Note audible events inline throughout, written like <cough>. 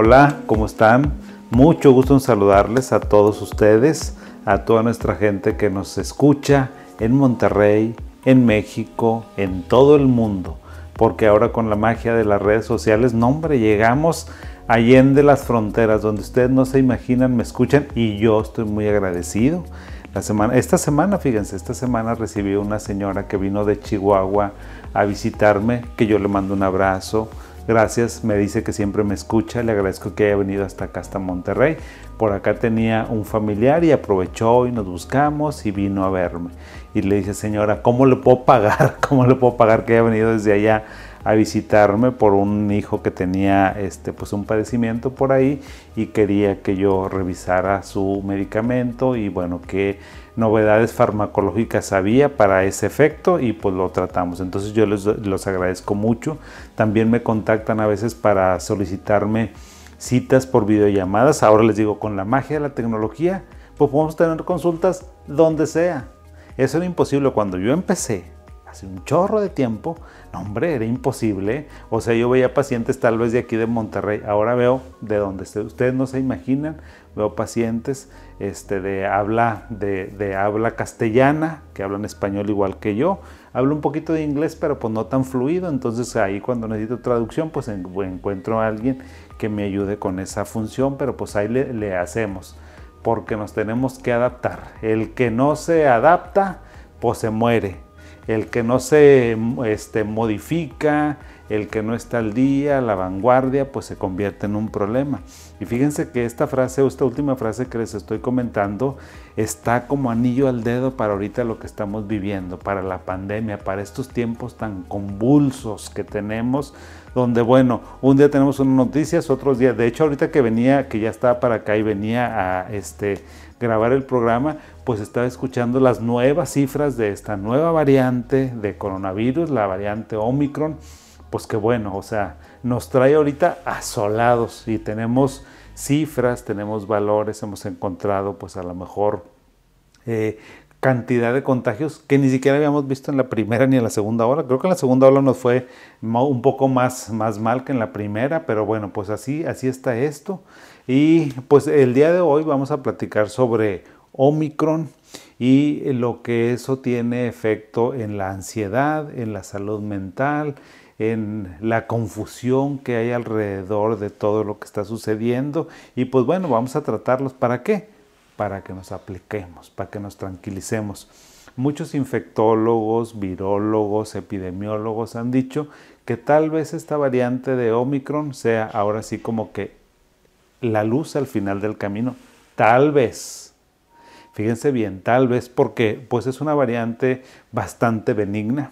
Hola, ¿cómo están? Mucho gusto en saludarles a todos ustedes, a toda nuestra gente que nos escucha en Monterrey, en México, en todo el mundo. Porque ahora con la magia de las redes sociales, no hombre, llegamos allende las fronteras, donde ustedes no se imaginan, me escuchan y yo estoy muy agradecido. La semana, esta semana, fíjense, esta semana recibí una señora que vino de Chihuahua a visitarme, que yo le mando un abrazo, Gracias, me dice que siempre me escucha, le agradezco que haya venido hasta acá, hasta Monterrey. Por acá tenía un familiar y aprovechó y nos buscamos y vino a verme. Y le dije, señora, ¿cómo le puedo pagar? <laughs> ¿Cómo le puedo pagar que haya venido desde allá a visitarme por un hijo que tenía este, pues un padecimiento por ahí y quería que yo revisara su medicamento y bueno, qué novedades farmacológicas había para ese efecto y pues lo tratamos. Entonces yo les, los agradezco mucho. También me contactan a veces para solicitarme citas por videollamadas. Ahora les digo, con la magia de la tecnología, pues podemos tener consultas donde sea. Eso era imposible cuando yo empecé hace un chorro de tiempo, no hombre, era imposible. O sea, yo veía pacientes tal vez de aquí de Monterrey, ahora veo de donde ustedes no se imaginan, veo pacientes este, de, habla, de, habla castellana, que hablan español igual que yo. Hablo un poquito de inglés, pero pues no tan fluido, entonces ahí cuando necesito traducción, pues encuentro a alguien que me ayude con esa función, pero pues ahí le, le hacemos, porque nos tenemos que adaptar. El que no se adapta, pues se muere el que no se este, modifica, el que no está al día, la vanguardia, pues se convierte en un problema. Y fíjense que esta frase, esta última frase que les estoy comentando, está como anillo al dedo para ahorita lo que estamos viviendo, para la pandemia, para estos tiempos tan convulsos que tenemos, donde bueno, un día tenemos unas noticias, otros días, de hecho ahorita que venía, que ya estaba para acá y venía a este grabar el programa, pues estaba escuchando las nuevas cifras de esta nueva variante de coronavirus, la variante Omicron, pues que bueno, o sea, nos trae ahorita asolados y tenemos cifras, tenemos valores, hemos encontrado pues a lo mejor eh, cantidad de contagios que ni siquiera habíamos visto en la primera ni en la segunda ola. Creo que en la segunda ola nos fue un poco más, más mal que en la primera, pero bueno, pues así, así está esto. Y pues el día de hoy vamos a platicar sobre Omicron y lo que eso tiene efecto en la ansiedad, en la salud mental, en la confusión que hay alrededor de todo lo que está sucediendo. Y pues bueno, vamos a tratarlos. ¿Para qué? Para que nos apliquemos, para que nos tranquilicemos. Muchos infectólogos, virólogos, epidemiólogos han dicho que tal vez esta variante de Omicron sea ahora sí como que la luz al final del camino. Tal vez. Fíjense bien, tal vez porque pues es una variante bastante benigna,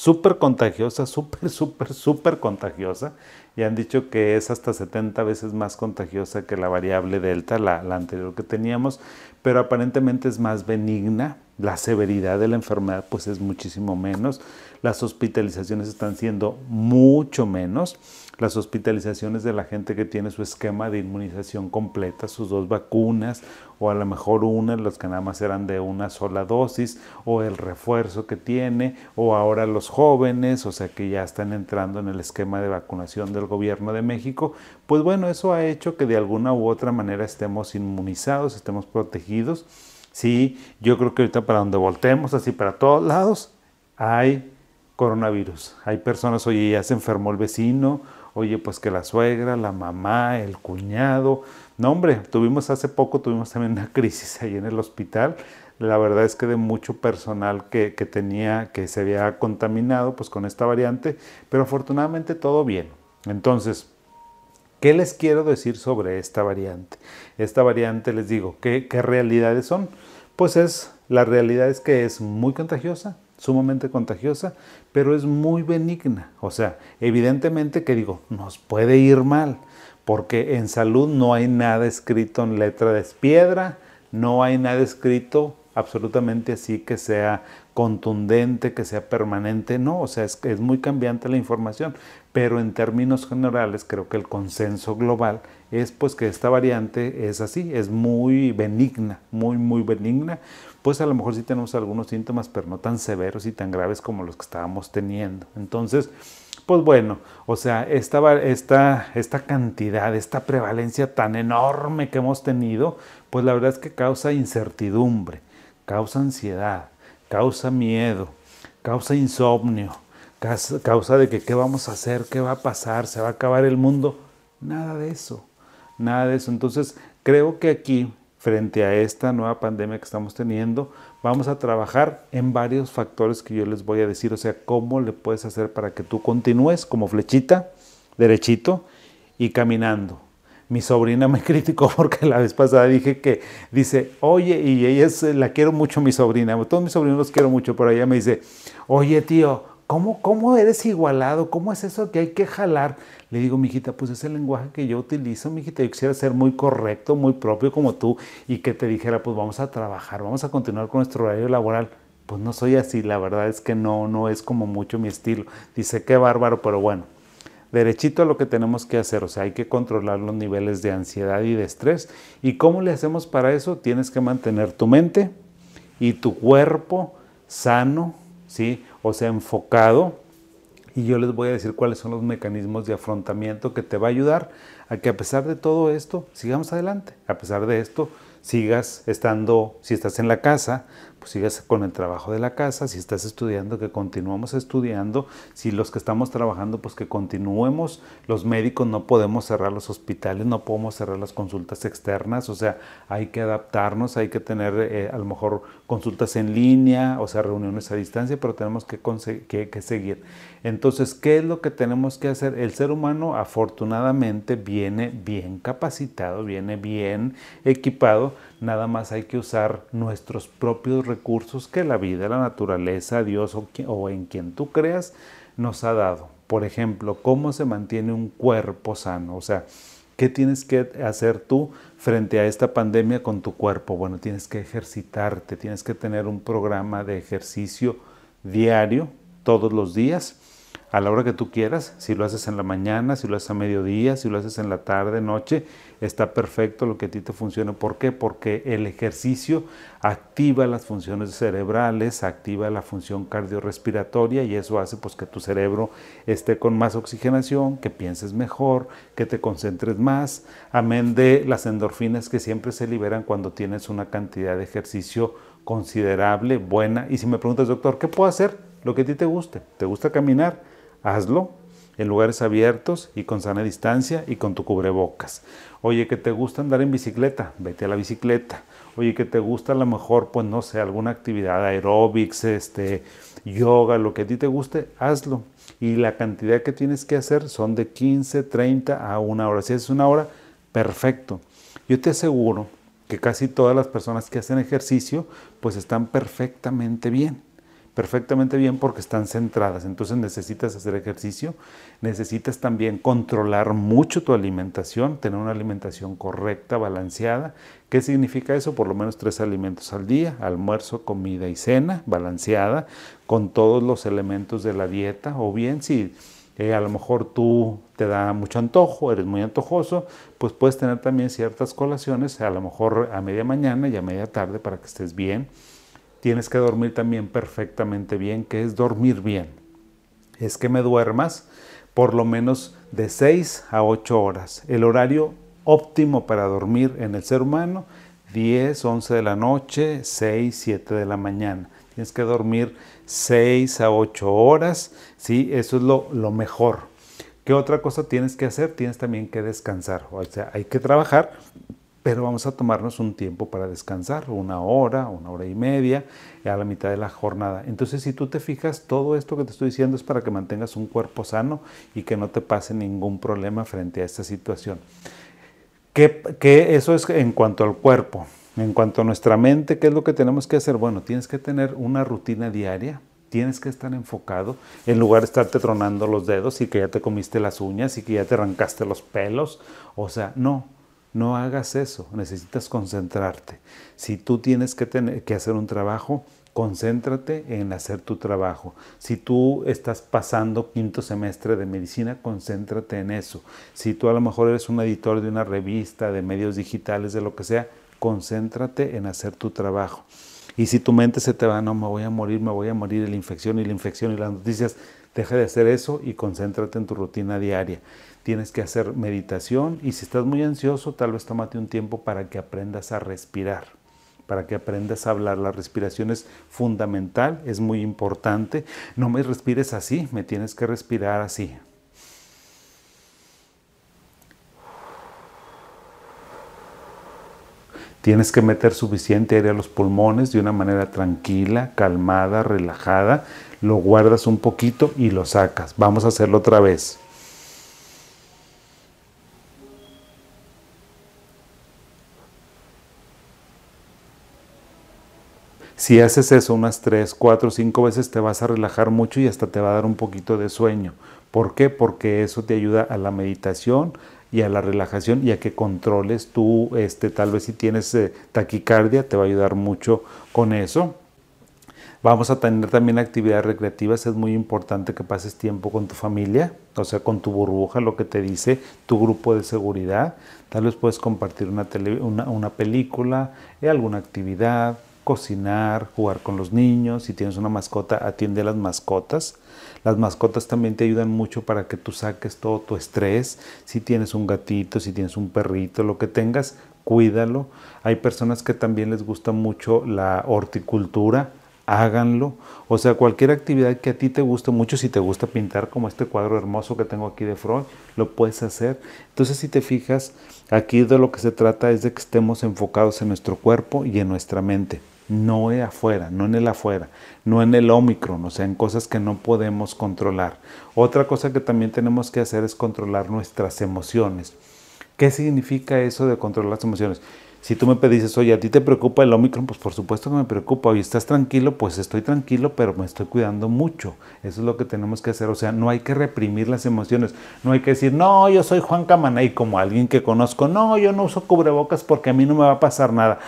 súper contagiosa, súper, súper, súper contagiosa. Y han dicho que es hasta 70 veces más contagiosa que la variable delta, la, la anterior que teníamos, pero aparentemente es más benigna. La severidad de la enfermedad pues es muchísimo menos. Las hospitalizaciones están siendo mucho menos las hospitalizaciones de la gente que tiene su esquema de inmunización completa, sus dos vacunas, o a lo mejor una, los que nada más eran de una sola dosis, o el refuerzo que tiene, o ahora los jóvenes, o sea que ya están entrando en el esquema de vacunación del gobierno de México, pues bueno, eso ha hecho que de alguna u otra manera estemos inmunizados, estemos protegidos. Sí, yo creo que ahorita para donde voltemos, así para todos lados, hay coronavirus. Hay personas, oye, ya se enfermó el vecino, oye, pues que la suegra, la mamá, el cuñado. No, hombre, tuvimos hace poco, tuvimos también una <laughs> crisis ahí en el hospital. La verdad es que de mucho personal que, que tenía, que se había contaminado pues con esta variante, pero afortunadamente todo bien. Entonces, ¿qué les quiero decir sobre esta variante? Esta variante, les digo, ¿qué, realidades son? Pues es, la realidad es que es muy contagiosa, sumamente contagiosa, pero es muy benigna. O sea, evidentemente que digo, nos puede ir mal, porque en salud no hay nada escrito en letra de piedra, no hay nada escrito absolutamente así que sea contundente, que sea permanente, no, o sea, es, es muy cambiante la información, pero en términos generales creo que el consenso global es pues que esta variante es así, es muy benigna, muy, muy benigna, pues a lo mejor sí tenemos algunos síntomas, pero no tan severos y tan graves como los que estábamos teniendo. Entonces, pues bueno, o sea, esta, esta, esta cantidad, esta prevalencia tan enorme que hemos tenido, pues la verdad es que causa incertidumbre, causa ansiedad, causa miedo, causa insomnio, causa de que qué vamos a hacer, qué va a pasar, se va a acabar el mundo. Nada de eso, nada de eso. Entonces, creo que aquí, frente a esta nueva pandemia que estamos teniendo, vamos a trabajar en varios factores que yo les voy a decir, o sea, cómo le puedes hacer para que tú continúes como flechita, derechito y caminando. Mi sobrina me <laughs> criticó porque la vez pasada dije que dice, oye, y ella es, la quiero mucho mi sobrina, todos mis sobrinos los quiero mucho, pero ella me dice, oye tío, ¿Cómo, ¿Cómo eres igualado? ¿Cómo es eso que hay que jalar? Le digo, mijita, pues es el lenguaje que yo utilizo, mijita. Yo quisiera ser muy correcto, muy propio como tú y que te dijera, pues vamos a trabajar, vamos a continuar con nuestro horario laboral. Pues no soy así, la verdad es que no, no es como mucho mi estilo. Dice, qué bárbaro, pero bueno, derechito a lo que tenemos que hacer. O sea, hay que controlar los niveles de ansiedad y de estrés. ¿Y cómo le hacemos para eso? Tienes que mantener tu mente y tu cuerpo sano, ¿sí? O sea, enfocado. Y yo les voy a decir cuáles son los mecanismos de afrontamiento que te va a ayudar a que a pesar de todo esto, sigamos adelante. A pesar de esto, sigas estando, si estás en la casa, pues sigas con el trabajo de la casa, si estás estudiando, que continuemos estudiando, si los que estamos trabajando, pues que continuemos, los médicos no podemos cerrar los hospitales, no podemos cerrar las consultas externas, o sea, hay que adaptarnos, hay que tener eh, a lo mejor consultas en línea, o sea, reuniones a distancia, pero tenemos que, que, que seguir. Entonces, ¿qué es lo que tenemos que hacer? El ser humano afortunadamente viene bien capacitado, viene bien equipado, nada más hay que usar nuestros propios recursos que la vida, la naturaleza, Dios o, en quien tú creas nos ha dado. Por ejemplo, cómo se mantiene un cuerpo sano, o sea, ¿qué tienes que hacer tú frente a esta pandemia con tu cuerpo? Bueno, tienes que ejercitarte, tienes que tener un programa de ejercicio diario, todos los días a la hora que tú quieras, si lo haces en la mañana, si lo haces a mediodía, si lo haces en la tarde, noche, está perfecto lo que a ti te funcione. ¿Por qué? Porque el ejercicio activa las funciones cerebrales, activa la función cardiorrespiratoria y eso hace pues que tu cerebro esté con más oxigenación, que pienses mejor, que te concentres más, amén de las endorfinas que siempre se liberan cuando tienes una cantidad de ejercicio considerable, buena. Y si me preguntas, doctor, ¿qué puedo hacer? Lo que a ti te guste. ¿Te gusta caminar? Hazlo en lugares abiertos y con sana distancia y con tu cubrebocas. Oye, que te gusta andar en bicicleta, vete a la bicicleta. Oye, que te gusta a lo mejor, pues no sé, alguna actividad aeróbics, este, yoga, lo que a ti te guste, hazlo. Y la cantidad que tienes que hacer son de 15, 30 a una hora. Si es una hora, perfecto. Yo te aseguro que casi todas las personas que hacen ejercicio, pues están perfectamente bien perfectamente bien porque están centradas. Entonces necesitas hacer ejercicio, necesitas también controlar mucho tu alimentación, tener una alimentación correcta, balanceada. ¿Qué significa eso? Por lo menos tres alimentos al día, almuerzo, comida y cena, balanceada, con todos los elementos de la dieta. O bien si eh, a lo mejor tú te da mucho antojo, eres muy antojoso, pues puedes tener también ciertas colaciones, a lo mejor a media mañana y a media tarde para que estés bien tienes que dormir también perfectamente bien, que es dormir bien. Es que me duermas por lo menos de 6 a 8 horas. El horario óptimo para dormir en el ser humano, 10, 11 de la noche, 6, 7 de la mañana. Tienes que dormir 6 a 8 horas, ¿sí? Eso es lo, lo mejor. ¿Qué otra cosa tienes que hacer? Tienes también que descansar. O sea, hay que trabajar, pero vamos a tomarnos un tiempo para descansar, una hora, una hora y media, a la mitad de la jornada. Entonces, si tú te fijas, todo esto que te estoy diciendo es para que mantengas un cuerpo sano y que no te pase ningún problema frente a esta situación. ¿Qué, eso es en cuanto al cuerpo? En cuanto a nuestra mente, ¿qué es lo que tenemos que hacer? Bueno, tienes que tener una rutina diaria, tienes que estar enfocado en lugar de estarte tronando los dedos y que ya te comiste las uñas y que ya te arrancaste los pelos. O sea, no, no hagas eso, necesitas concentrarte. Si tú tienes que, tener, que hacer un trabajo, concéntrate en hacer tu trabajo. Si tú estás pasando quinto semestre de medicina, concéntrate en eso. Si tú a lo mejor eres un editor de una revista, de medios digitales, de lo que sea, concéntrate en hacer tu trabajo. Y si tu mente se te va, no, me voy a morir, me voy a morir la infección y la infección y las noticias, Deja de hacer eso y concéntrate en tu rutina diaria. Tienes que hacer meditación y si estás muy ansioso, tal vez tómate un tiempo para que aprendas a respirar, para que aprendas a hablar. La respiración es fundamental, es muy importante. No me respires así, me tienes que respirar así. Tienes que meter suficiente aire a los pulmones de una manera tranquila, calmada, relajada. Lo guardas un poquito y lo sacas. Vamos a hacerlo otra vez. Si haces eso unas 3, 4, 5 veces te vas a relajar mucho y hasta te va a dar un poquito de sueño. ¿Por qué? Porque eso te ayuda a la meditación, y a la relajación y a que controles tú, este, tal vez si tienes eh, taquicardia, te va a ayudar mucho con eso. Vamos a tener también actividades recreativas, es muy importante que pases tiempo con tu familia, o sea, con tu burbuja, lo que te dice tu grupo de seguridad. Tal vez puedes compartir una, una, película, eh, alguna actividad, cocinar, jugar con los niños. Si tienes una mascota, atiende a las mascotas. Las mascotas también te ayudan mucho para que tú saques todo tu estrés. Si tienes un gatito, si tienes un perrito, lo que tengas, cuídalo. Hay personas que también les gusta mucho la horticultura, háganlo. O sea, cualquier actividad que a ti te guste mucho, si te gusta pintar como este cuadro hermoso que tengo aquí de Freud, lo puedes hacer. Entonces, si te fijas, aquí de lo que se trata es de que estemos enfocados en nuestro cuerpo y en nuestra mente no es afuera, no en el afuera, no en el Omicron, o sea, en cosas que no podemos controlar. Otra cosa que también tenemos que hacer es controlar nuestras emociones. ¿Qué significa eso de controlar las emociones? Si tú me pedices, oye, ¿a ti te preocupa el Omicron? Pues por supuesto que me preocupa. Oye, ¿estás tranquilo? Pues estoy tranquilo, pero me estoy cuidando mucho. Eso es lo que tenemos que hacer. O sea, no hay que reprimir las emociones. No hay que decir, no, yo soy Juan Camanay, como alguien que conozco. No, yo no uso cubrebocas porque a mí no me va a pasar nada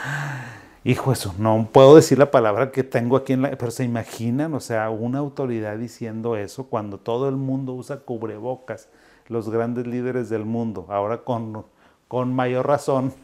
hijo, eso, no puedo decir la palabra que tengo aquí en la... Pero se imaginan, o sea, una autoridad diciendo eso cuando todo el mundo usa cubrebocas, los grandes líderes del mundo, ahora con, con mayor razón. <laughs>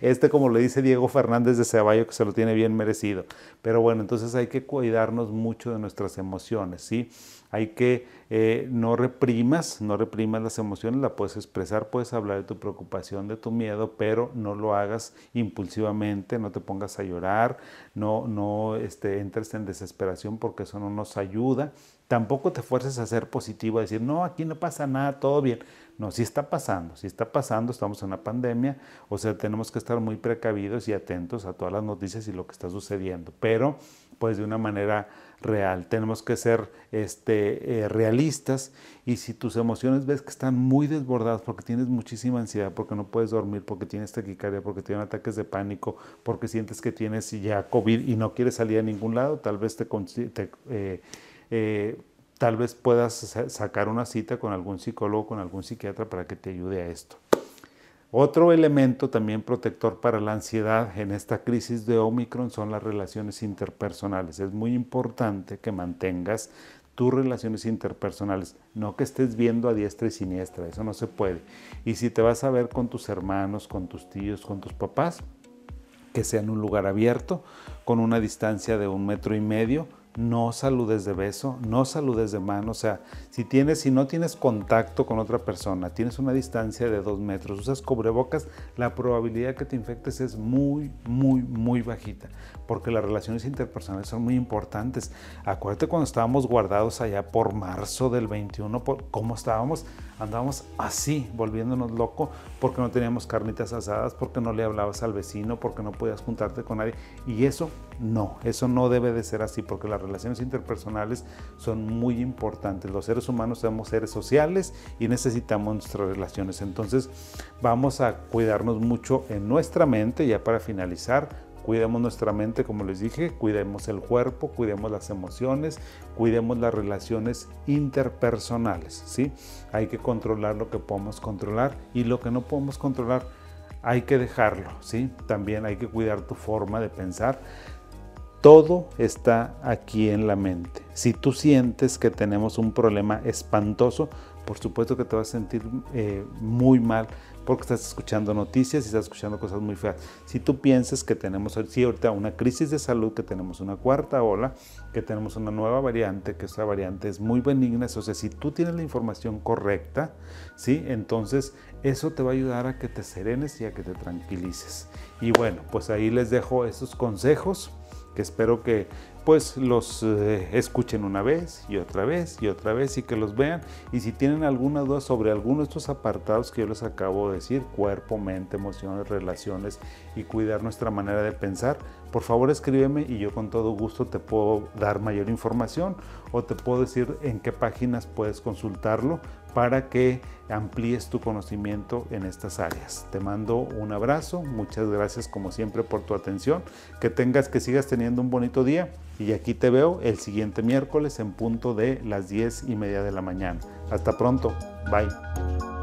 Este, como le dice Diego Fernández de Ceballo, que se lo tiene bien merecido. Pero bueno, entonces hay que cuidarnos mucho de nuestras emociones, ¿sí? Hay que eh, no reprimas, no reprimas las emociones, la puedes expresar, puedes hablar de tu preocupación, de tu miedo, pero no lo hagas impulsivamente, no te pongas a llorar, no, no este, entres en desesperación porque eso no nos ayuda. Tampoco te fuerces a ser positivo, a decir, no, aquí no pasa nada, todo bien. No, sí está pasando, sí está pasando, estamos en una pandemia, o sea, tenemos que estar muy precavidos y atentos a todas las noticias y lo que está sucediendo, pero pues de una manera real. Tenemos que ser este, eh, realistas y si tus emociones ves que están muy desbordadas porque tienes muchísima ansiedad, porque no puedes dormir, porque tienes taquicardia, porque tienes ataques de pánico, porque sientes que tienes ya COVID y no quieres salir a ningún lado, tal vez te, eh, eh, tal vez puedas sacar una cita con algún psicólogo, con algún psiquiatra para que te ayude a esto. Otro elemento también protector para la ansiedad en esta crisis de Omicron son las relaciones interpersonales. Es muy importante que mantengas tus relaciones interpersonales, no que estés viendo a diestra y siniestra, eso no se puede. Y si te vas a ver con tus hermanos, con tus tíos, con tus papás, que sea en un lugar abierto, con una distancia de un metro y medio, no saludes de beso, no saludes de mano. O sea, si tienes, si no tienes contacto con otra persona, tienes una distancia de dos metros, usas cubrebocas, la probabilidad que te infectes es muy, muy, muy bajita, porque las relaciones interpersonales son muy importantes. Acuérdate cuando estábamos guardados allá por marzo del 21, ¿cómo estábamos? Andábamos así, volviéndonos loco, porque no teníamos carnitas asadas, porque no le hablabas al vecino, porque no podías juntarte con nadie. Y eso no, eso no debe de ser así, porque las relaciones interpersonales son muy importantes. Los seres humanos somos seres sociales y necesitamos nuestras relaciones. Entonces vamos a cuidarnos mucho en nuestra mente, ya para finalizar, Cuidemos nuestra mente, como les dije, cuidemos el cuerpo, cuidemos las emociones, cuidemos las relaciones interpersonales, ¿sí? Hay que controlar lo que podemos controlar y lo que no podemos controlar hay que dejarlo, ¿sí? También hay que cuidar tu forma de pensar. Todo está aquí en la mente. Si tú sientes que tenemos un problema espantoso, por supuesto que te vas a sentir eh, muy mal, porque estás escuchando noticias y estás escuchando cosas muy feas. Si tú piensas que tenemos sí, ahorita una crisis de salud, que tenemos una cuarta ola, que tenemos una nueva variante, que esta variante es muy benigna, o sea, si tú tienes la información correcta, ¿sí? entonces eso te va a ayudar a que te serenes y a que te tranquilices. Y bueno, pues ahí les dejo esos consejos que espero que pues los eh, escuchen una vez y otra vez y otra vez y que los vean. Y si tienen alguna duda sobre alguno de estos apartados que yo les acabo de decir, cuerpo, mente, emociones, relaciones y cuidar nuestra manera de pensar, por favor escríbeme y yo con todo gusto te puedo dar mayor información o te puedo decir en qué páginas puedes consultarlo para que amplíes tu conocimiento en estas áreas. Te mando un abrazo, muchas gracias como siempre por tu atención, que tengas, que sigas teniendo un bonito día y aquí te veo el siguiente miércoles en punto de las 10 y media de la mañana. Hasta pronto, bye.